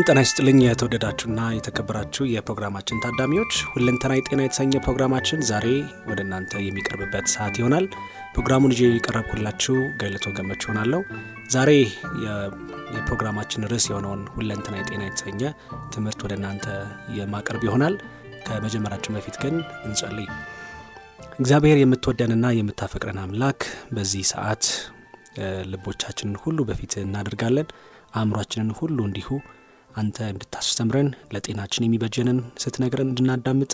ሰላም ጤና ይስጥልኝ። የተወደዳችሁና የተከበራችሁ የፕሮግራማችን ታዳሚዎች ሁለንተናዊ ጤና የተሰኘ ፕሮግራማችን ዛሬ ወደ እናንተ የሚቀርብበት ሰዓት ይሆናል። ፕሮግራሙን ይዤ የቀረብኩላችሁ ገለቶ ገመች ይሆናለሁ። ዛሬ የፕሮግራማችን ርዕስ የሆነውን ሁለንተናዊ ጤና የተሰኘ ትምህርት ወደ እናንተ የማቀርብ ይሆናል። ከመጀመራችን በፊት ግን እንጸልይ። እግዚአብሔር የምትወደንና የምታፈቅረን አምላክ በዚህ ሰዓት ልቦቻችንን ሁሉ በፊት እናደርጋለን አእምሯችንን ሁሉ እንዲሁ አንተ እንድታስተምረን ለጤናችን የሚበጀንን ስትነግረን እንድናዳምጥ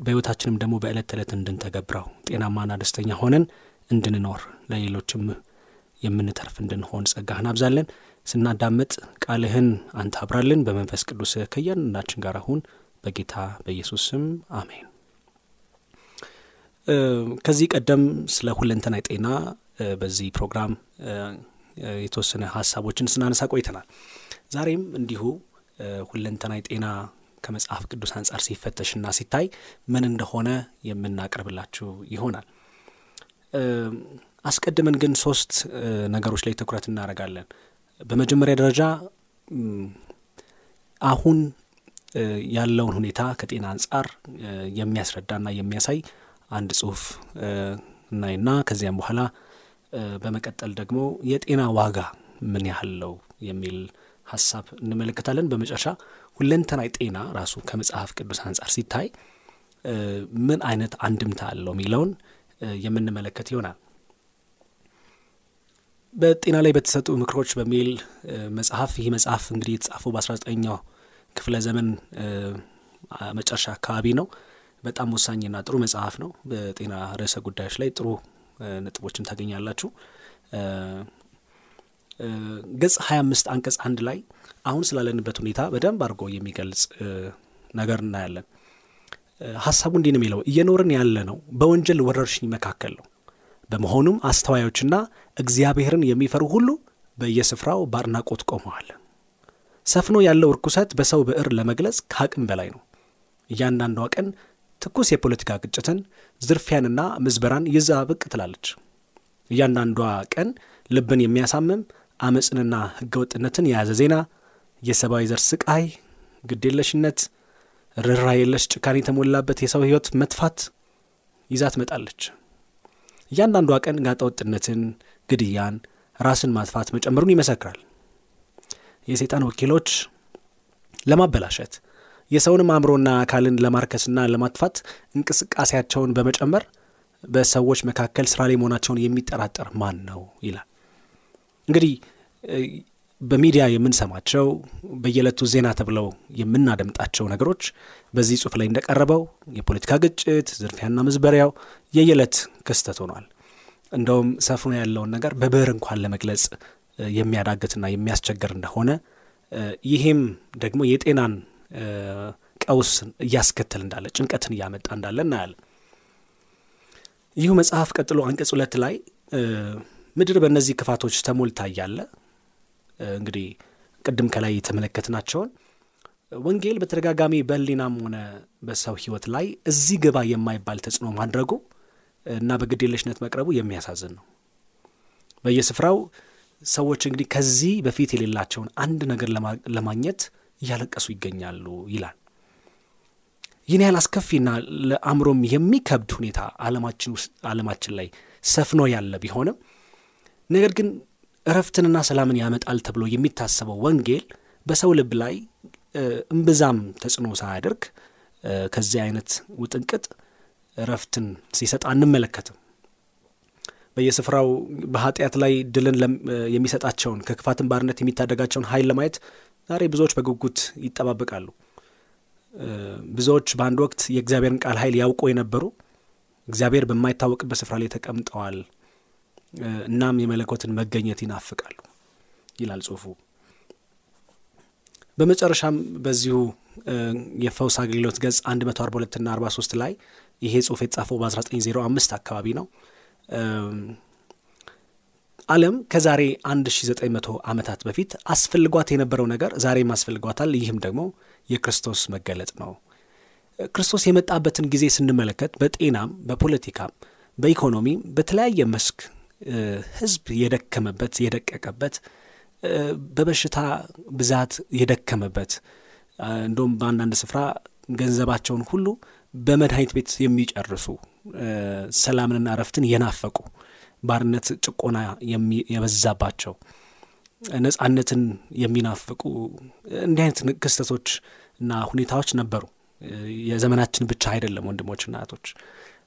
በሕይወታችንም ደግሞ በዕለት ተዕለት እንድንተገብረው ጤናማና ደስተኛ ሆነን እንድንኖር ለሌሎችም የምንተርፍ እንድንሆን ጸጋህን አብዛለን። ስናዳምጥ ቃልህን አንተ አብራልን። በመንፈስ ቅዱስ ከእያንዳንዳችን ጋር አሁን በጌታ በኢየሱስ ስም አሜን። ከዚህ ቀደም ስለ ሁለንተናዊ ጤና በዚህ ፕሮግራም የተወሰነ ሀሳቦችን ስናነሳ ቆይተናል። ዛሬም እንዲሁ ሁለንተናዊ ጤና ከመጽሐፍ ቅዱስ አንጻር ሲፈተሽና ሲታይ ምን እንደሆነ የምናቀርብላችሁ ይሆናል። አስቀድመን ግን ሶስት ነገሮች ላይ ትኩረት እናደርጋለን። በመጀመሪያ ደረጃ አሁን ያለውን ሁኔታ ከጤና አንጻር የሚያስረዳና የሚያሳይ አንድ ጽሑፍ እናይና ከዚያም በኋላ በመቀጠል ደግሞ የጤና ዋጋ ምን ያህል ነው የሚል ሀሳብ እንመለከታለን። በመጨረሻ ሁለንተናዊ ጤና ራሱ ከመጽሐፍ ቅዱስ አንጻር ሲታይ ምን አይነት አንድምታ አለው የሚለውን የምንመለከት ይሆናል። በጤና ላይ በተሰጡ ምክሮች በሚል መጽሐፍ ይህ መጽሐፍ እንግዲህ የተጻፈው በ19ኛው ክፍለ ዘመን መጨረሻ አካባቢ ነው። በጣም ወሳኝና ጥሩ መጽሐፍ ነው። በጤና ርዕሰ ጉዳዮች ላይ ጥሩ ነጥቦችን ታገኛላችሁ። ገጽ 25 አንቀጽ አንድ ላይ አሁን ስላለንበት ሁኔታ በደንብ አድርጎ የሚገልጽ ነገር እናያለን። ሀሳቡ እንዲህ ነው የሚለው እየኖርን ያለ ነው በወንጀል ወረርሽኝ መካከል ነው። በመሆኑም አስተዋዮችና እግዚአብሔርን የሚፈሩ ሁሉ በየስፍራው በአድናቆት ቆመዋል። ሰፍኖ ያለው እርኩሰት በሰው ብዕር ለመግለጽ ከአቅም በላይ ነው። እያንዳንዷ ቀን ትኩስ የፖለቲካ ግጭትን፣ ዝርፊያንና ምዝበራን ይዛ ብቅ ትላለች። እያንዳንዷ ቀን ልብን የሚያሳምም አመፅንና ህገወጥነትን የያዘ ዜና፣ የሰብአዊ ዘር ስቃይ፣ ግዴለሽነት፣ ርኅራ የለሽ ጭካኔ የተሞላበት የሰው ህይወት መጥፋት ይዛ ትመጣለች። እያንዳንዷ ቀን ጋጠወጥነትን፣ ግድያን፣ ራስን ማጥፋት መጨመሩን ይመሰክራል። የሰይጣን ወኪሎች ለማበላሸት የሰውንም አእምሮና አካልን ለማርከስና ለማጥፋት እንቅስቃሴያቸውን በመጨመር በሰዎች መካከል ስራ ላይ መሆናቸውን የሚጠራጠር ማን ነው ይላል። እንግዲህ በሚዲያ የምንሰማቸው በየዕለቱ ዜና ተብለው የምናደምጣቸው ነገሮች በዚህ ጽሑፍ ላይ እንደቀረበው የፖለቲካ ግጭት፣ ዝርፊያና ምዝበሪያው የየዕለት ክስተት ሆኗል። እንደውም ሰፍኖ ያለውን ነገር በብዕር እንኳን ለመግለጽ የሚያዳግትና የሚያስቸግር እንደሆነ ይሄም ደግሞ የጤናን ቀውስ እያስከተል እንዳለ ጭንቀትን እያመጣ እንዳለ እናያለን። ይሁ መጽሐፍ ቀጥሎ አንቀጽ ሁለት ላይ ምድር በእነዚህ ክፋቶች ተሞልታ እያለ እንግዲህ ቅድም ከላይ የተመለከትናቸውን ወንጌል በተደጋጋሚ በሕሊናም ሆነ በሰው ሕይወት ላይ እዚህ ግባ የማይባል ተጽዕኖ ማድረጉ እና በግዴለሽነት መቅረቡ የሚያሳዝን ነው። በየስፍራው ሰዎች እንግዲህ ከዚህ በፊት የሌላቸውን አንድ ነገር ለማግኘት እያለቀሱ ይገኛሉ ይላል። ይህን ያህል አስከፊና ለአእምሮም የሚከብድ ሁኔታ ዓለማችን ላይ ሰፍኖ ያለ ቢሆንም ነገር ግን እረፍትንና ሰላምን ያመጣል ተብሎ የሚታሰበው ወንጌል በሰው ልብ ላይ እምብዛም ተጽዕኖ ሳያደርግ ከዚህ አይነት ውጥንቅጥ እረፍትን ሲሰጥ አንመለከትም። በየስፍራው በኃጢአት ላይ ድልን የሚሰጣቸውን ከክፋትን ባርነት የሚታደጋቸውን ኃይል ለማየት ዛሬ ብዙዎች በጉጉት ይጠባበቃሉ። ብዙዎች በአንድ ወቅት የእግዚአብሔርን ቃል ኃይል ያውቁ የነበሩ እግዚአብሔር በማይታወቅበት ስፍራ ላይ ተቀምጠዋል። እናም የመለኮትን መገኘት ይናፍቃሉ ይላል ጽሁፉ። በመጨረሻም በዚሁ የፈውስ አገልግሎት ገጽ 142 ና 43 ላይ ይሄ ጽሁፍ የተጻፈው በ1905 አካባቢ ነው። ዓለም ከዛሬ 1900 ዓመታት በፊት አስፈልጓት የነበረው ነገር ዛሬም አስፈልጓታል። ይህም ደግሞ የክርስቶስ መገለጥ ነው። ክርስቶስ የመጣበትን ጊዜ ስንመለከት በጤናም፣ በፖለቲካም፣ በኢኮኖሚም በተለያየ መስክ ሕዝብ የደከመበት የደቀቀበት በበሽታ ብዛት የደከመበት እንደውም በአንዳንድ ስፍራ ገንዘባቸውን ሁሉ በመድኃኒት ቤት የሚጨርሱ ሰላምንና እረፍትን የናፈቁ ባርነት፣ ጭቆና የበዛባቸው ነጻነትን የሚናፍቁ እንዲህ አይነት ክስተቶች እና ሁኔታዎች ነበሩ። የዘመናችን ብቻ አይደለም ወንድሞችና እህቶች።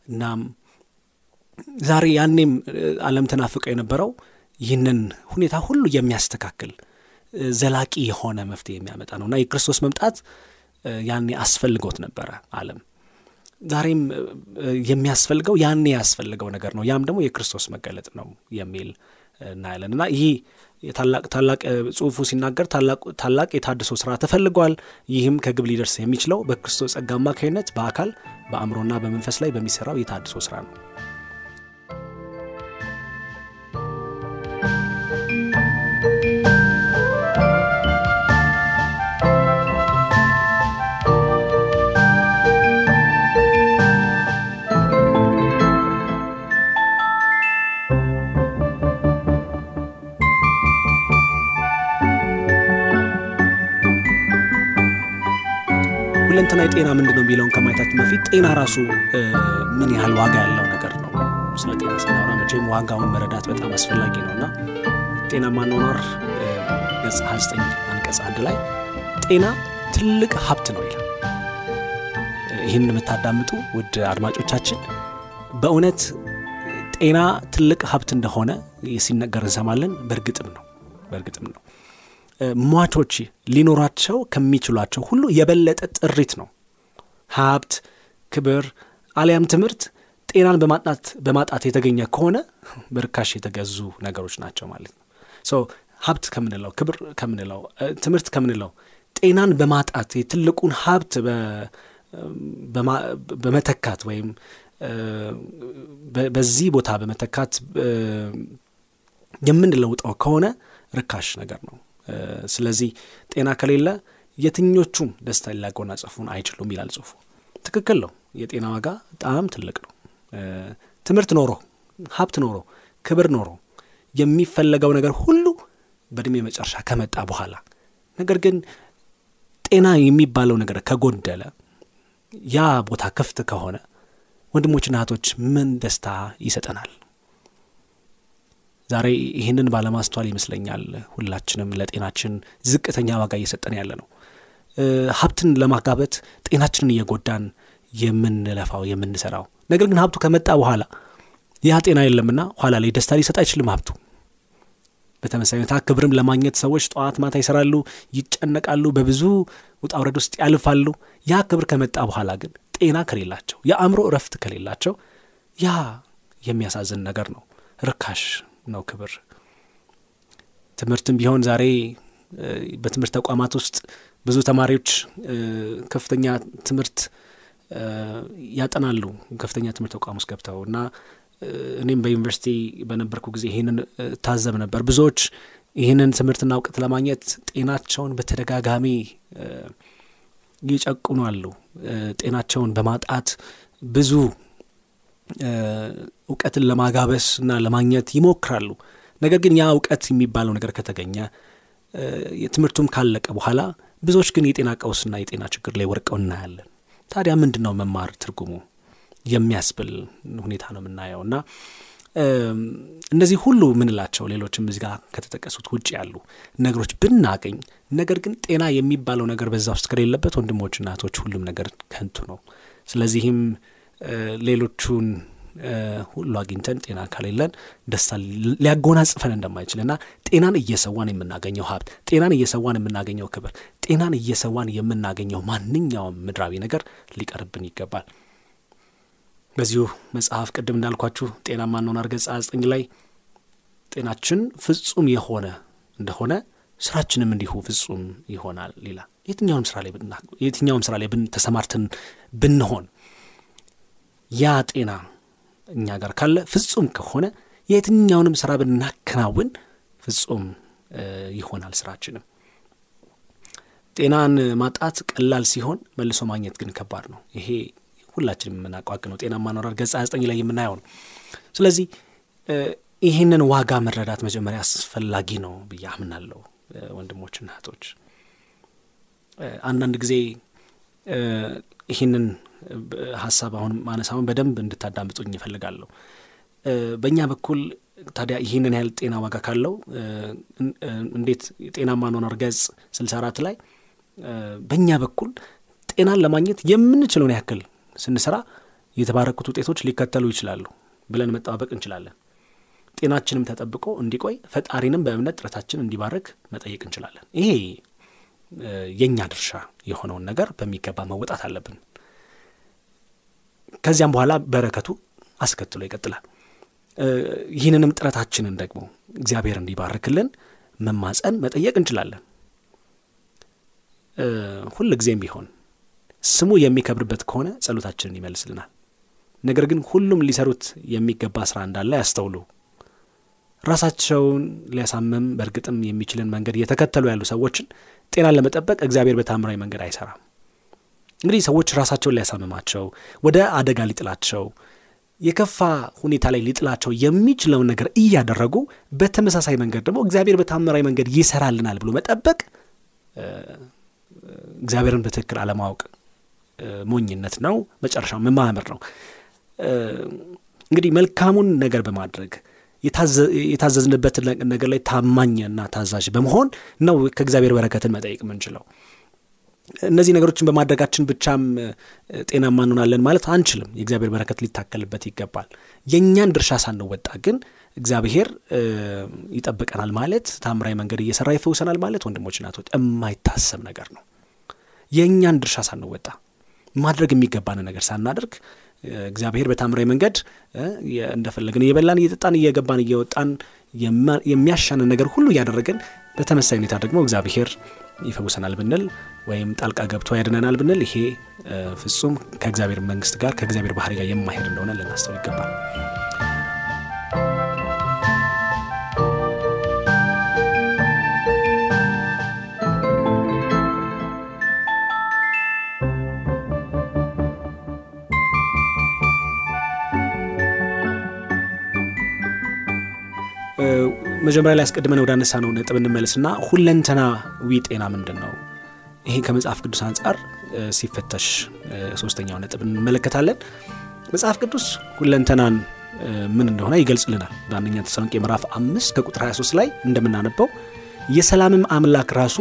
እናም ዛሬ ያኔም ዓለም ተናፍቀው የነበረው ይህንን ሁኔታ ሁሉ የሚያስተካክል ዘላቂ የሆነ መፍትሄ የሚያመጣ ነው እና የክርስቶስ መምጣት ያኔ አስፈልጎት ነበረ ዓለም ዛሬም የሚያስፈልገው ያኔ ያስፈልገው ነገር ነው። ያም ደግሞ የክርስቶስ መገለጥ ነው የሚል እናያለን እና ይህ ታላቅ ጽሁፉ ሲናገር ታላቅ የታድሶ ስራ ተፈልጓል። ይህም ከግብ ሊደርስ የሚችለው በክርስቶስ ጸጋ አማካኝነት በአካል በአእምሮና በመንፈስ ላይ በሚሰራው የታድሶ ስራ ነው። ሁለንተናዊ ጤና ምንድን ነው የሚለውን ከማየታችን በፊት ጤና ራሱ ምን ያህል ዋጋ ያለው ነገር ነው። ስለ ጤና ስናወራ መቼም ዋጋውን መረዳት በጣም አስፈላጊ ነው እና ጤናማ አኗኗር ገጽ 29 አንቀጽ አንድ ላይ ጤና ትልቅ ሀብት ነው ይላል። ይህን የምታዳምጡ ውድ አድማጮቻችን በእውነት ጤና ትልቅ ሀብት እንደሆነ ሲነገር እንሰማለን። በእርግጥም ነው በእርግጥም ነው። ሟቾች ሊኖራቸው ከሚችሏቸው ሁሉ የበለጠ ጥሪት ነው። ሀብት፣ ክብር አሊያም ትምህርት ጤናን በማጣት በማጣት የተገኘ ከሆነ በርካሽ የተገዙ ነገሮች ናቸው ማለት ነው። so ሀብት ከምንለው ክብር ከምንለው ትምህርት ከምንለው ጤናን በማጣት የትልቁን ሀብት በመተካት ወይም በዚህ ቦታ በመተካት የምንለውጠው ከሆነ ርካሽ ነገር ነው። ስለዚህ ጤና ከሌለ የትኞቹም ደስታ ሊያጎናጸፉን አይችሉም ይላል ጽሁፉ። ትክክል ነው። የጤና ዋጋ በጣም ትልቅ ነው። ትምህርት ኖሮ፣ ሀብት ኖሮ፣ ክብር ኖሮ የሚፈለገው ነገር ሁሉ በእድሜ መጨረሻ ከመጣ በኋላ ነገር ግን ጤና የሚባለው ነገር ከጎደለ ያ ቦታ ክፍት ከሆነ ወንድሞችና እህቶች ምን ደስታ ይሰጠናል? ዛሬ ይህንን ባለማስተዋል ይመስለኛል ሁላችንም ለጤናችን ዝቅተኛ ዋጋ እየሰጠን ያለ ነው። ሀብትን ለማጋበት ጤናችንን እየጎዳን የምንለፋው የምንሰራው፣ ነገር ግን ሀብቱ ከመጣ በኋላ ያ ጤና የለምና ኋላ ላይ ደስታ ሊሰጥ አይችልም ሀብቱ። በተመሳሳይ ሁኔታ ክብርም ለማግኘት ሰዎች ጠዋት ማታ ይሰራሉ፣ ይጨነቃሉ፣ በብዙ ውጣ ውረድ ውስጥ ያልፋሉ። ያ ክብር ከመጣ በኋላ ግን ጤና ከሌላቸው፣ የአእምሮ እረፍት ከሌላቸው ያ የሚያሳዝን ነገር ነው። ርካሽ ነው ክብር። ትምህርትም ቢሆን ዛሬ በትምህርት ተቋማት ውስጥ ብዙ ተማሪዎች ከፍተኛ ትምህርት ያጠናሉ ከፍተኛ ትምህርት ተቋም ውስጥ ገብተው እና እኔም በዩኒቨርሲቲ በነበርኩ ጊዜ ይህንን ታዘብ ነበር። ብዙዎች ይህንን ትምህርትና እውቀት ለማግኘት ጤናቸውን በተደጋጋሚ ይጨቁናሉ። ጤናቸውን በማጣት ብዙ እውቀትን ለማጋበስ እና ለማግኘት ይሞክራሉ። ነገር ግን ያ እውቀት የሚባለው ነገር ከተገኘ ትምህርቱም ካለቀ በኋላ ብዙዎች ግን የጤና ቀውስና የጤና ችግር ላይ ወድቀው እናያለን። ታዲያ ምንድን ነው መማር ትርጉሙ የሚያስብል ሁኔታ ነው የምናየው እና እነዚህ ሁሉ ምንላቸው ሌሎችም እዚህ ጋር ከተጠቀሱት ውጭ ያሉ ነገሮች ብናገኝ፣ ነገር ግን ጤና የሚባለው ነገር በዛ ውስጥ ከሌለበት ወንድሞች እናቶች፣ ሁሉም ነገር ከንቱ ነው። ስለዚህም ሌሎቹን ሁሉ አግኝተን ጤና ከሌለን ደስታ ሊያጎናጽፈን እንደማይችል እና ጤናን እየሰዋን የምናገኘው ሀብት፣ ጤናን እየሰዋን የምናገኘው ክብር፣ ጤናን እየሰዋን የምናገኘው ማንኛውም ምድራዊ ነገር ሊቀርብን ይገባል። በዚሁ መጽሐፍ ቅድም እንዳልኳችሁ ጤናማ እንሆናለን ገጽ ዘጠኝ ላይ ጤናችን ፍጹም የሆነ እንደሆነ ስራችንም እንዲሁ ፍጹም ይሆናል ይላል። የትኛውም ስራ ላይ ላይ ተሰማርተን ብንሆን ያ ጤና እኛ ጋር ካለ ፍጹም ከሆነ የትኛውንም ስራ ብናከናውን ፍጹም ይሆናል ስራችንም። ጤናን ማጣት ቀላል ሲሆን መልሶ ማግኘት ግን ከባድ ነው። ይሄ ሁላችንም የምናቋቅ ነው። ጤናማ ኖራል ገጽ ዘጠኝ ላይ የምናየው ነው። ስለዚህ ይህንን ዋጋ መረዳት መጀመሪያ አስፈላጊ ነው ብዬ አምናለሁ። ወንድሞችና እህቶች አንዳንድ ጊዜ ይህንን ሀሳብ አሁን ማነሳውን በደንብ እንድታዳምጡኝ ይፈልጋለሁ። በእኛ በኩል ታዲያ ይህንን ያህል ጤና ዋጋ ካለው እንዴት ጤናማ ኖር ገጽ ስልሳ አራት ላይ በእኛ በኩል ጤናን ለማግኘት የምንችለውን ያክል ስንሰራ የተባረኩት ውጤቶች ሊከተሉ ይችላሉ ብለን መጠባበቅ እንችላለን። ጤናችንም ተጠብቆ እንዲቆይ ፈጣሪንም በእምነት ጥረታችን እንዲባርክ መጠየቅ እንችላለን። ይሄ የእኛ ድርሻ የሆነውን ነገር በሚገባ መወጣት አለብን። ከዚያም በኋላ በረከቱ አስከትሎ ይቀጥላል። ይህንንም ጥረታችንን ደግሞ እግዚአብሔር እንዲባርክልን መማፀን መጠየቅ እንችላለን። ሁል ጊዜም ቢሆን ስሙ የሚከብርበት ከሆነ ጸሎታችንን ይመልስልናል። ነገር ግን ሁሉም ሊሰሩት የሚገባ ስራ እንዳለ ያስተውሉ። ራሳቸውን ሊያሳምም በእርግጥም የሚችልን መንገድ እየተከተሉ ያሉ ሰዎችን ጤናን ለመጠበቅ እግዚአብሔር በታምራዊ መንገድ አይሰራም። እንግዲህ ሰዎች ራሳቸውን ሊያሳምማቸው፣ ወደ አደጋ ሊጥላቸው፣ የከፋ ሁኔታ ላይ ሊጥላቸው የሚችለውን ነገር እያደረጉ በተመሳሳይ መንገድ ደግሞ እግዚአብሔር በታምራዊ መንገድ ይሰራልናል ብሎ መጠበቅ እግዚአብሔርን በትክክል አለማወቅ ሞኝነት ነው። መጨረሻው መማመር ነው። እንግዲህ መልካሙን ነገር በማድረግ የታዘዝንበትን ነገር ላይ ታማኝና ታዛዥ በመሆን ነው ከእግዚአብሔር በረከትን መጠየቅ የምንችለው። እነዚህ ነገሮችን በማድረጋችን ብቻም ጤናማ እንሆናለን ማለት አንችልም። የእግዚአብሔር በረከት ሊታከልበት ይገባል። የእኛን ድርሻ ሳንወጣ ግን እግዚአብሔር ይጠብቀናል ማለት ታምራዊ መንገድ እየሰራ ይፈውሰናል ማለት ወንድሞች፣ እናቶች የማይታሰብ ነገር ነው። የእኛን ድርሻ ሳንወጣ ማድረግ የሚገባን ነገር ሳናደርግ እግዚአብሔር በታምራዊ መንገድ እንደፈለግን እየበላን እየጠጣን እየገባን እየወጣን የሚያሻንን ነገር ሁሉ እያደረገን በተመሳይ ሁኔታ ደግሞ እግዚአብሔር ይፈውሰናል ብንል ወይም ጣልቃ ገብቶ ያድነናል ብንል ይሄ ፍጹም ከእግዚአብሔር መንግስት ጋር ከእግዚአብሔር ባህሪ ጋር የማሄድ እንደሆነ ልናስተውል ይገባል። መጀመሪያ ላይ አስቀድመን ወደ አነሳ ነው ነጥብ እንመለስና ሁለንተናዊ ጤና ምንድን ነው? ይሄ ከመጽሐፍ ቅዱስ አንጻር ሲፈተሽ ሶስተኛው ነጥብ እንመለከታለን። መጽሐፍ ቅዱስ ሁለንተናን ምን እንደሆነ ይገልጽልናል። በአንደኛ ተሰሎንቄ ምዕራፍ አምስት ከቁጥር 23 ላይ እንደምናነበው የሰላምም አምላክ ራሱ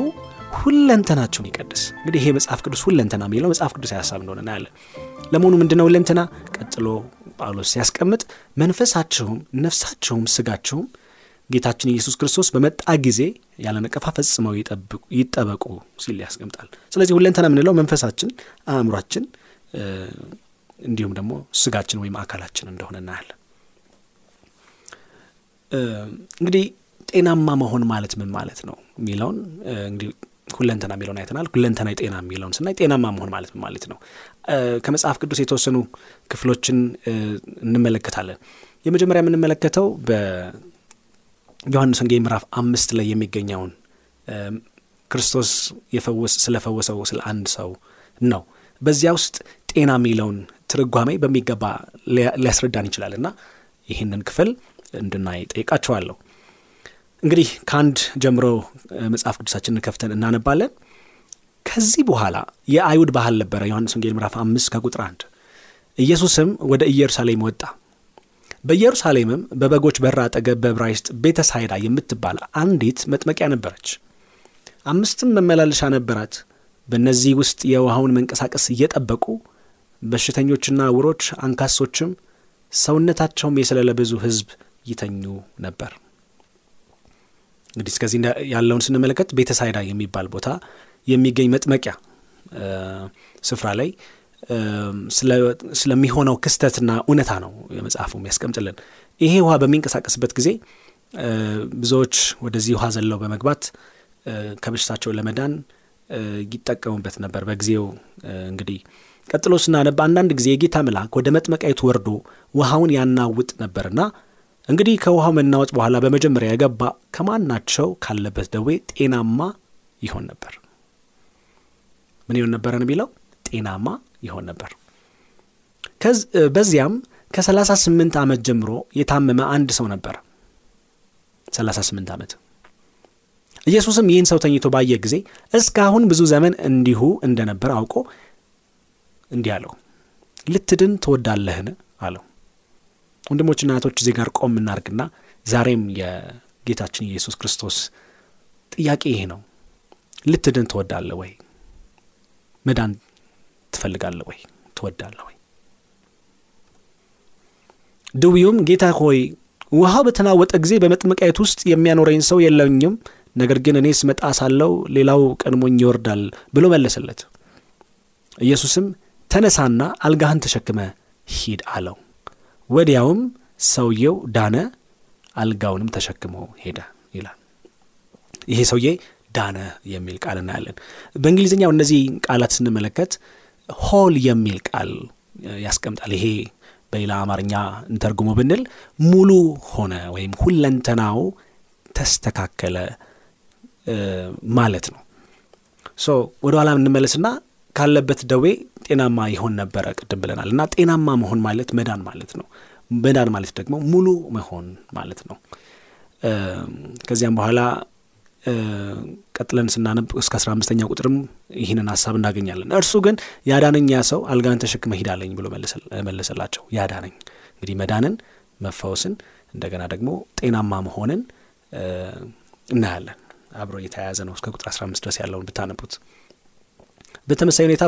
ሁለንተናቸውን ይቀድስ። እንግዲህ ይሄ መጽሐፍ ቅዱስ ሁለንተና የሚለው መጽሐፍ ቅዱስ ሀሳብ እንደሆነ እናያለን። ለመሆኑ ምንድነው ሁለንተና? ቀጥሎ ጳውሎስ ሲያስቀምጥ መንፈሳቸውም ነፍሳቸውም ስጋቸውም ጌታችን ኢየሱስ ክርስቶስ በመጣ ጊዜ ያለ ነቀፋ ፈጽመው ይጠበቁ ሲል ያስቀምጣል። ስለዚህ ሁለንተና የምንለው መንፈሳችን፣ አእምሯችን እንዲሁም ደግሞ ስጋችን ወይም አካላችን እንደሆነ እናያለን። እንግዲህ ጤናማ መሆን ማለት ምን ማለት ነው የሚለውን እንግዲህ ሁለንተና የሚለውን አይተናል። ሁለንተና ጤና የሚለውን ስናይ ጤናማ መሆን ማለት ምን ማለት ነው? ከመጽሐፍ ቅዱስ የተወሰኑ ክፍሎችን እንመለከታለን። የመጀመሪያ የምንመለከተው በዮሐንስ ወንጌል ምዕራፍ አምስት ላይ የሚገኘውን ክርስቶስ ስለፈወሰው ስለ አንድ ሰው ነው። በዚያ ውስጥ ጤና የሚለውን ትርጓሜ በሚገባ ሊያስረዳን ይችላል እና ይህንን ክፍል እንድናይ ጠይቃቸዋለሁ። እንግዲህ ከአንድ ጀምሮ መጽሐፍ ቅዱሳችንን ከፍተን እናነባለን። ከዚህ በኋላ የአይሁድ ባህል ነበረ። ዮሐንስ ወንጌል ምዕራፍ አምስት ከቁጥር አንድ ኢየሱስም ወደ ኢየሩሳሌም ወጣ፣ በኢየሩሳሌምም በበጎች በር አጠገብ በዕብራይስጥ ቤተ ሳይዳ የምትባል አንዲት መጥመቂያ ነበረች። አምስትም መመላለሻ ነበራት። በእነዚህ ውስጥ የውሃውን መንቀሳቀስ እየጠበቁ በሽተኞችና ዕውሮች፣ አንካሶችም ሰውነታቸውም የሰለለ ብዙ ሕዝብ ይተኙ ነበር። እንግዲህ እስከዚህ ያለውን ስንመለከት ቤተ ሳይዳ የሚባል ቦታ የሚገኝ መጥመቂያ ስፍራ ላይ ስለሚሆነው ክስተትና እውነታ ነው መጽሐፉ የሚያስቀምጥልን። ይሄ ውሃ በሚንቀሳቀስበት ጊዜ ብዙዎች ወደዚህ ውሃ ዘለው በመግባት ከበሽታቸው ለመዳን ይጠቀሙበት ነበር። በጊዜው እንግዲህ ቀጥሎ ስናነብ አንዳንድ ጊዜ የጌታ መልአክ ወደ መጥመቃይቱ ወርዶ ውሃውን ያናውጥ ነበርና እንግዲህ ከውሃው መናወጥ በኋላ በመጀመሪያ የገባ ከማናቸው ካለበት ደዌ ጤናማ ይሆን ነበር። ምን ይሆን ነው የሚለው? ጤናማ ይሆን ነበር። በዚያም ከሰላሳ ስምንት ዓመት ጀምሮ የታመመ አንድ ሰው ሰላሳ ስምንት ዓመት ኢየሱስም ይህን ሰው ተኝቶ ባየ ጊዜ እስካሁን ብዙ ዘመን እንዲሁ እንደነበር አውቆ እንዲህ አለው፣ ልትድን ትወዳለህን? አለው። ወንድሞችና እህቶች እዚህ ጋር ቆም እናርግና ዛሬም የጌታችን የኢየሱስ ክርስቶስ ጥያቄ ይሄ ነው። ልትድን ትወዳለህ ወይ? መዳን ትፈልጋለህ ወይ? ትወዳለህ ወይ? ድውዩም ጌታ ሆይ ውሃው በተናወጠ ጊዜ በመጥመቃየት ውስጥ የሚያኖረኝ ሰው የለኝም፣ ነገር ግን እኔ ስመጣ ሳለው ሌላው ቀድሞኝ ይወርዳል ብሎ መለሰለት። ኢየሱስም ተነሳና አልጋህን ተሸክመ ሂድ አለው። ወዲያውም ሰውየው ዳነ፣ አልጋውንም ተሸክሞ ሄደ ይላል። ይሄ ሰውዬ ዳነ የሚል ቃል እናያለን። በእንግሊዝኛው እነዚህ ቃላት ስንመለከት ሆል የሚል ቃል ያስቀምጣል። ይሄ በሌላ አማርኛ እንተርጉሞ ብንል ሙሉ ሆነ ወይም ሁለንተናው ተስተካከለ ማለት ነው። so ወደ ኋላ እንመለስና ካለበት ደዌ ጤናማ ይሆን ነበረ ቅድም ብለናል። እና ጤናማ መሆን ማለት መዳን ማለት ነው። መዳን ማለት ደግሞ ሙሉ መሆን ማለት ነው። ከዚያም በኋላ ቀጥለን ስናነብ እስከ አስራ አምስተኛ ቁጥርም ይህንን ሀሳብ እናገኛለን። እርሱ ግን ያዳነኝ ያ ሰው አልጋን ተሸከምና ሂድ አለኝ ብሎ መለሰላቸው። ያዳነኝ እንግዲህ መዳንን፣ መፈወስን እንደገና ደግሞ ጤናማ መሆንን እናያለን። አብሮ የተያያዘ ነው። እስከ ቁጥር አስራ አምስት ድረስ ያለውን ብታነቡት በተመሳይ ሁኔታ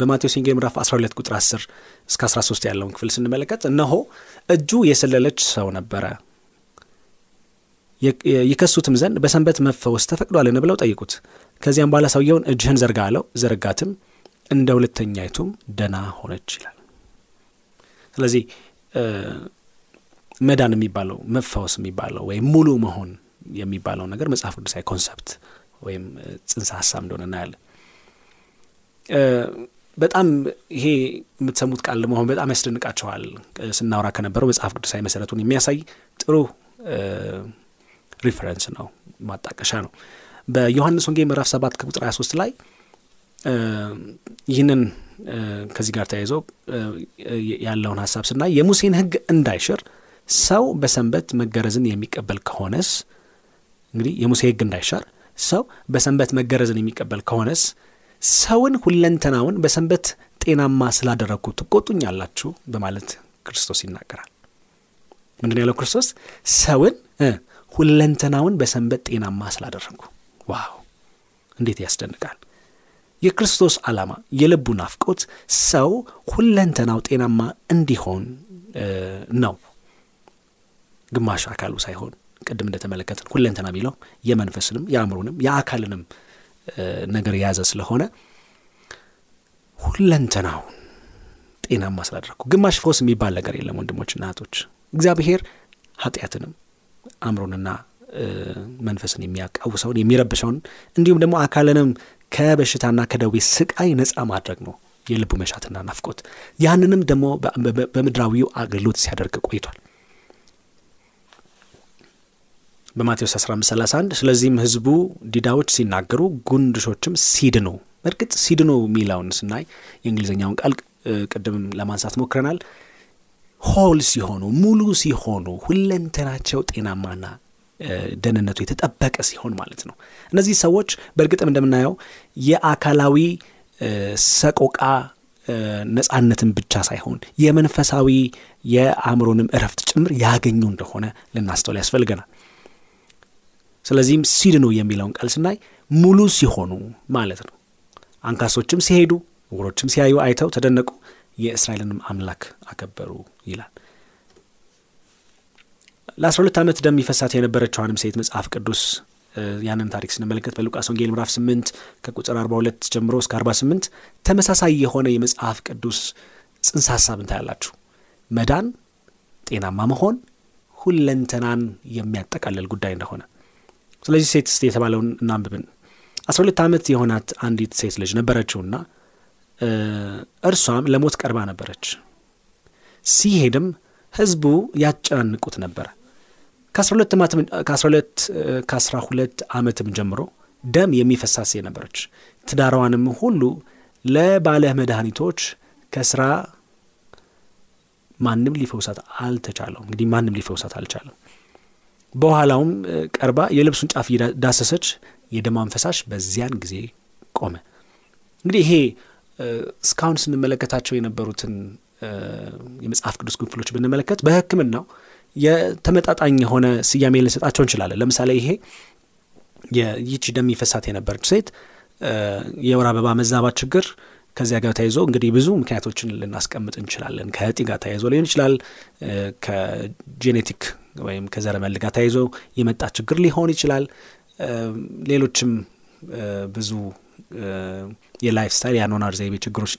በማቴዎስ ወንጌል ምዕራፍ 12 ቁጥር 10 እስከ 13 ያለውን ክፍል ስንመለከት እነሆ እጁ የሰለለች ሰው ነበረ ይከሱትም ዘንድ በሰንበት መፈወስ ተፈቅዷልን ብለው ጠይቁት። ከዚያም በኋላ ሰውየውን እጅህን ዘርጋ አለው። ዘረጋትም፣ እንደ ሁለተኛይቱም ደና ሆነች ይላል። ስለዚህ መዳን የሚባለው መፈወስ የሚባለው ወይም ሙሉ መሆን የሚባለው ነገር መጽሐፍ ቅዱሳዊ concept ወይም ጽንሰ ሀሳብ እንደሆነ እናያለን። በጣም ይሄ የምትሰሙት ቃል ለመሆን በጣም ያስደንቃቸዋል። ስናወራ ከነበረው መጽሐፍ ቅዱሳዊ መሰረቱን የሚያሳይ ጥሩ reference ነው፣ ማጣቀሻ ነው። በዮሐንስ ወንጌል ምዕራፍ ሰባት ከቁጥር 23 ላይ ይህንን ከዚህ ጋር ተያይዞ ያለውን ሀሳብ ስናይ የሙሴን ሕግ እንዳይሽር ሰው በሰንበት መገረዝን የሚቀበል ከሆነስ እንግዲህ የሙሴ ሕግ እንዳይሻር ሰው በሰንበት መገረዝን የሚቀበል ከሆነስ ሰውን ሁለንተናውን በሰንበት ጤናማ ስላደረግኩ ትቆጡኛላችሁ በማለት ክርስቶስ ይናገራል። ምንድን ያለው ክርስቶስ? ሰውን ሁለንተናውን በሰንበት ጤናማ ስላደረግኩ። ዋው እንዴት ያስደንቃል! የክርስቶስ ዓላማ የልቡ ናፍቆት ሰው ሁለንተናው ጤናማ እንዲሆን ነው። ግማሽ አካሉ ሳይሆን ቅድም እንደተመለከትን ሁለንተና የሚለው የመንፈስንም የአእምሮንም የአካልንም ነገር የያዘ ስለሆነ ሁለንተናውን ጤናማ ስላደረግኩ ግማሽ ፈውስ የሚባል ነገር የለም ወንድሞችና እህቶች። እግዚአብሔር ኃጢአትንም አእምሮንና መንፈስን የሚያቃውሰውን የሚረብሸውን እንዲሁም ደግሞ አካልንም ከበሽታና ከደዌ ስቃይ ነፃ ማድረግ ነው የልቡ መሻትና ናፍቆት። ያንንም ደግሞ በምድራዊው አገልግሎት ሲያደርግ ቆይቷል። በማቴዎስ 1531 ስለዚህም ሕዝቡ ዲዳዎች ሲናገሩ ጉንድሾችም ሲድኑ። እርግጥ ሲድኑ የሚለውን ስናይ የእንግሊዝኛውን ቃል ቅድም ለማንሳት ሞክረናል። ሆል ሲሆኑ ሙሉ ሲሆኑ ሁለንተናቸው ጤናማና ደህንነቱ የተጠበቀ ሲሆን ማለት ነው። እነዚህ ሰዎች በእርግጥም እንደምናየው የአካላዊ ሰቆቃ ነጻነትን ብቻ ሳይሆን የመንፈሳዊ የአእምሮንም እረፍት ጭምር ያገኙ እንደሆነ ልናስተውል ያስፈልገናል። ስለዚህም ሲድኑ የሚለውን ቃል ስናይ ሙሉ ሲሆኑ ማለት ነው። አንካሶችም ሲሄዱ ዕውሮችም ሲያዩ አይተው ተደነቁ፣ የእስራኤልንም አምላክ አከበሩ ይላል። ለአስራ ሁለት ዓመት ደም ይፈሳት የነበረችዋንም ሴት መጽሐፍ ቅዱስ ያንን ታሪክ ስንመለከት በሉቃስ ወንጌል ምዕራፍ 8 ከቁጥር 42 ጀምሮ እስከ 48 ተመሳሳይ የሆነ የመጽሐፍ ቅዱስ ጽንሰ ሀሳብ እንታያላችሁ። መዳን፣ ጤናማ መሆን ሁለንተናን የሚያጠቃልል ጉዳይ እንደሆነ። ስለዚህ ሴት ስ የተባለውን እናንብብን። 12 ዓመት የሆናት አንዲት ሴት ልጅ ነበረችውና እርሷም ለሞት ቀርባ ነበረች። ሲሄድም ሕዝቡ ያጨናንቁት ነበረ። ከአስራ ሁለት ዓመትም ጀምሮ ደም የሚፈሳት ሴት ነበረች። ትዳሯንም ሁሉ ለባለ መድኃኒቶች ከስራ ማንም ሊፈውሳት አልተቻለው። እንግዲህ ማንም ሊፈውሳት አልቻለም። በኋላውም ቀርባ የልብሱን ጫፍ ዳሰሰች፣ የደሟን ፈሳሽ በዚያን ጊዜ ቆመ። እንግዲህ ይሄ እስካሁን ስንመለከታቸው የነበሩትን የመጽሐፍ ቅዱስ ክፍሎች ብንመለከት በሕክምናው የተመጣጣኝ የሆነ ስያሜ ልንሰጣቸው እንችላለን። ለምሳሌ ይሄ ይቺ ደም ይፈሳት የነበረች ሴት የወር አበባ መዛባት ችግር ከዚያ ጋር ተያይዞ እንግዲህ ብዙ ምክንያቶችን ልናስቀምጥ እንችላለን። ከእጢ ጋር ተያይዞ ሊሆን ይችላል። ከ genetic ወይም ከዘረመል ጋር ተያይዞ የመጣ ችግር ሊሆን ይችላል። ሌሎችም ብዙ የ lifestyle የአኗኗር ዘይቤ ችግሮች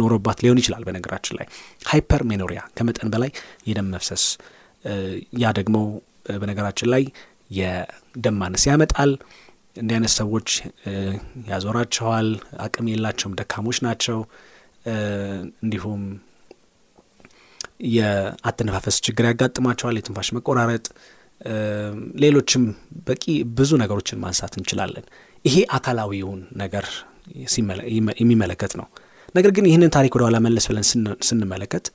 ኖሮባት ሊሆን ይችላል። በነገራችን ላይ hypermenorrhea ከመጠን በላይ የደም መፍሰስ ያ ደግሞ በነገራችን ላይ የደም ማነስ ያመጣል። እንዲህ አይነት ሰዎች ያዞራቸዋል፣ አቅም የላቸውም፣ ደካሞች ናቸው። እንዲሁም የአተነፋፈስ ችግር ያጋጥማቸዋል፣ የትንፋሽ መቆራረጥ፣ ሌሎችም በቂ ብዙ ነገሮችን ማንሳት እንችላለን። ይሄ አካላዊውን ነገር የሚመለከት ነው። ነገር ግን ይህንን ታሪክ ወደ ኋላ መለስ ብለን ስንመለከት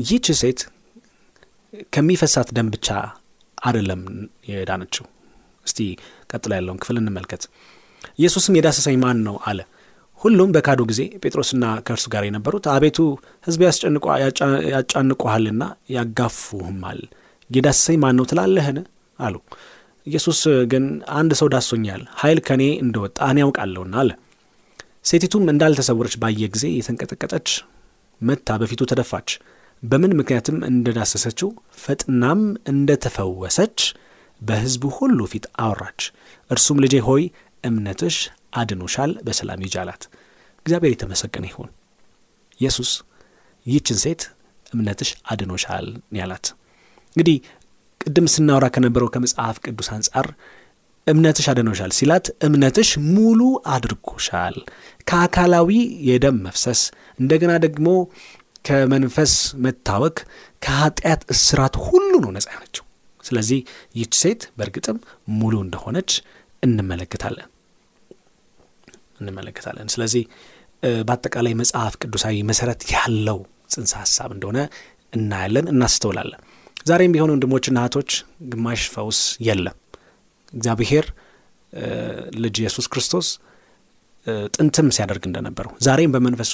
ይህች ሴት ከሚፈሳት ደም ብቻ አይደለም የዳነችው። እስቲ ቀጥሎ ያለውን ክፍል እንመልከት። ኢየሱስም የዳሰሰኝ ማን ነው አለ። ሁሉም በካዱ ጊዜ ጴጥሮስና ከእርሱ ጋር የነበሩት አቤቱ ሕዝብ ያጫንቁሃልና ያጋፉህማል፣ የዳሰሰኝ ማን ነው ትላለህን አሉ። ኢየሱስ ግን አንድ ሰው ዳሶኛል፣ ኃይል ከእኔ እንደወጣ እኔ ያውቃለሁና አለ። ሴቲቱም እንዳልተሰወረች ባየ ጊዜ የተንቀጠቀጠች መታ በፊቱ ተደፋች። በምን ምክንያትም እንደዳሰሰችው ፈጥናም እንደተፈወሰች በሕዝቡ ሁሉ ፊት አወራች። እርሱም ልጄ ሆይ እምነትሽ አድኖሻል፣ በሰላም ሂጂ አላት። እግዚአብሔር የተመሰገነ ይሁን። ኢየሱስ ይህችን ሴት እምነትሽ አድኖሻል ያላት እንግዲህ ቅድም ስናወራ ከነበረው ከመጽሐፍ ቅዱስ አንጻር እምነትሽ አድኖሻል ሲላት እምነትሽ ሙሉ አድርጎሻል። ከአካላዊ የደም መፍሰስ እንደገና ደግሞ ከመንፈስ መታወክ ከኃጢአት እስራት ሁሉ ነው ነጻ የሆነችው። ስለዚህ ይህች ሴት በእርግጥም ሙሉ እንደሆነች እንመለከታለን እንመለከታለን። ስለዚህ በአጠቃላይ መጽሐፍ ቅዱሳዊ መሰረት ያለው ጽንሰ ሀሳብ እንደሆነ እናያለን፣ እናስተውላለን። ዛሬም ቢሆን ወንድሞችና እህቶች ግማሽ ፈውስ የለም። እግዚአብሔር ልጅ ኢየሱስ ክርስቶስ ጥንትም ሲያደርግ እንደነበረው ዛሬም በመንፈሱ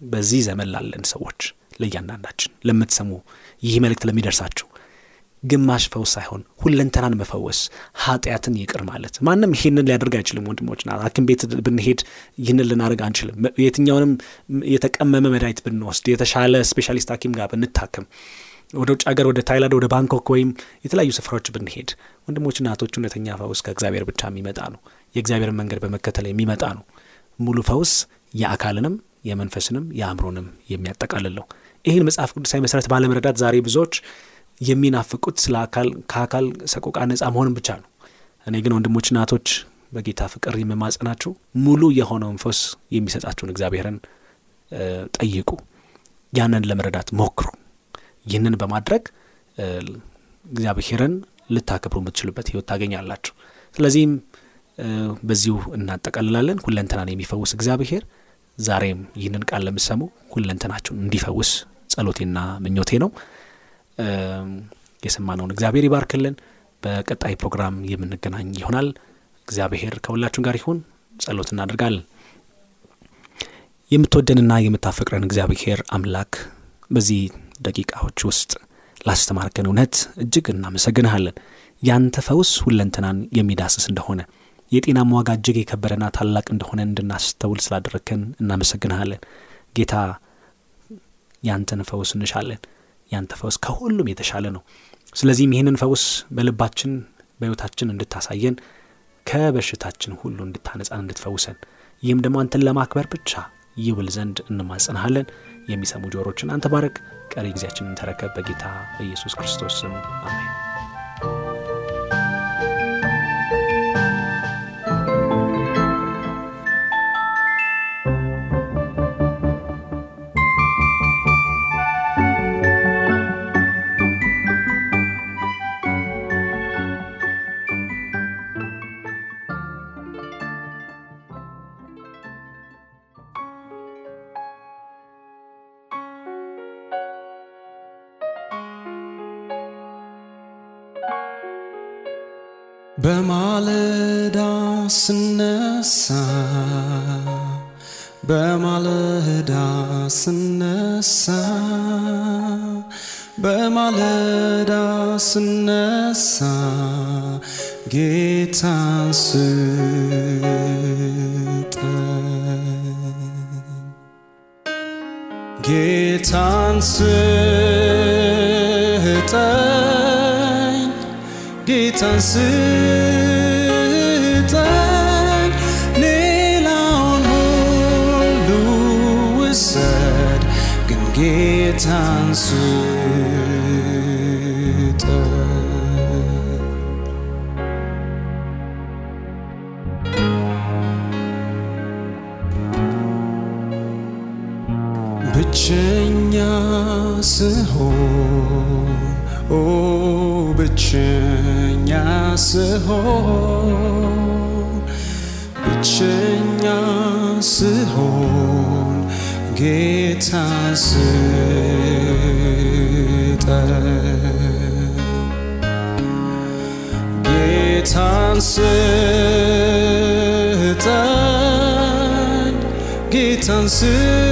በዚህ ዘመን ላለን ሰዎች ለእያንዳንዳችን ለምትሰሙ ይህ መልእክት ለሚደርሳችሁ ግማሽ ፈውስ ሳይሆን ሁለንተናን መፈወስ፣ ኃጢአትን ይቅር ማለት ማንም ይህንን ሊያደርግ አይችልም። ወንድሞችና ሐኪም ቤት ብንሄድ ይህንን ልናደርግ አንችልም። የትኛውንም የተቀመመ መድኃኒት ብንወስድ፣ የተሻለ specialist ሐኪም ጋር ብንታክም፣ ወደ ውጭ ሀገር ወደ ታይላንድ፣ ወደ ባንኮክ ወይም የተለያዩ ስፍራዎች ብንሄድ ወንድሞችና እህቶች እውነተኛ ፈውስ ከእግዚአብሔር ብቻ የሚመጣ ነው። የእግዚአብሔርን መንገድ በመከተል የሚመጣ ነው። ሙሉ ፈውስ የአካልንም የመንፈስንም የአእምሮንም የሚያጠቃልል ነው። ይህን መጽሐፍ ቅዱሳዊ መሰረት ባለመረዳት ዛሬ ብዙዎች የሚናፍቁት ስለ አካል ከአካል ሰቆቃ ነጻ መሆንም ብቻ ነው። እኔ ግን ወንድሞችና እህቶች በጌታ ፍቅር የምማጸናችሁ ሙሉ የሆነውን ፈውስ የሚሰጣችሁን እግዚአብሔርን ጠይቁ። ያንን ለመረዳት ሞክሩ። ይህንን በማድረግ እግዚአብሔርን ልታከብሩ የምትችሉበት ህይወት ታገኛላችሁ። ስለዚህም በዚሁ እናጠቃልላለን። ሁለንተናን የሚፈውስ እግዚአብሔር ዛሬም ይህንን ቃል ለምሰሙ ሁለንተናችሁን እንዲፈውስ ጸሎቴና ምኞቴ ነው። የሰማነውን እግዚአብሔር ይባርክልን። በቀጣይ ፕሮግራም የምንገናኝ ይሆናል። እግዚአብሔር ከሁላችሁን ጋር ይሁን። ጸሎት እናደርጋለን። የምትወደንና የምታፈቅረን እግዚአብሔር አምላክ በዚህ ደቂቃዎች ውስጥ ላስተማርከን እውነት እጅግ እናመሰግንሃለን። ያንተ ፈውስ ሁለንተናን የሚዳስስ እንደሆነ የጤናም ዋጋ እጅግ የከበረና ታላቅ እንደሆነ እንድናስተውል ስላደረግከን እናመሰግንሃለን ጌታ። ያንተን ፈውስ እንሻለን። ያንተ ፈውስ ከሁሉም የተሻለ ነው። ስለዚህም ይህንን ፈውስ በልባችን በሕይወታችን እንድታሳየን ከበሽታችን ሁሉ እንድታነጻን እንድትፈውሰን ይህም ደግሞ አንተን ለማክበር ብቻ ይውል ዘንድ እንማጸናሃለን። የሚሰሙ ጆሮችን አንተ ባረክ። ቀሪ ጊዜያችንን ተረከብ። በጌታ በኢየሱስ ክርስቶስ ስም አሜን። በማለዳ ስነሳ በማለዳ ስነሳ ጌታን ስጠኝ ጌታን ስጠኝ ጌታን ስጠኝ ጌታን ስጠኝ ብቸኛ ስሆን ኦ ብቸኛ ስሆን ብቸኛ ስሆን ጌታ ስጠኝ ጌታን ስጠኝ ጌታን ስጠኝ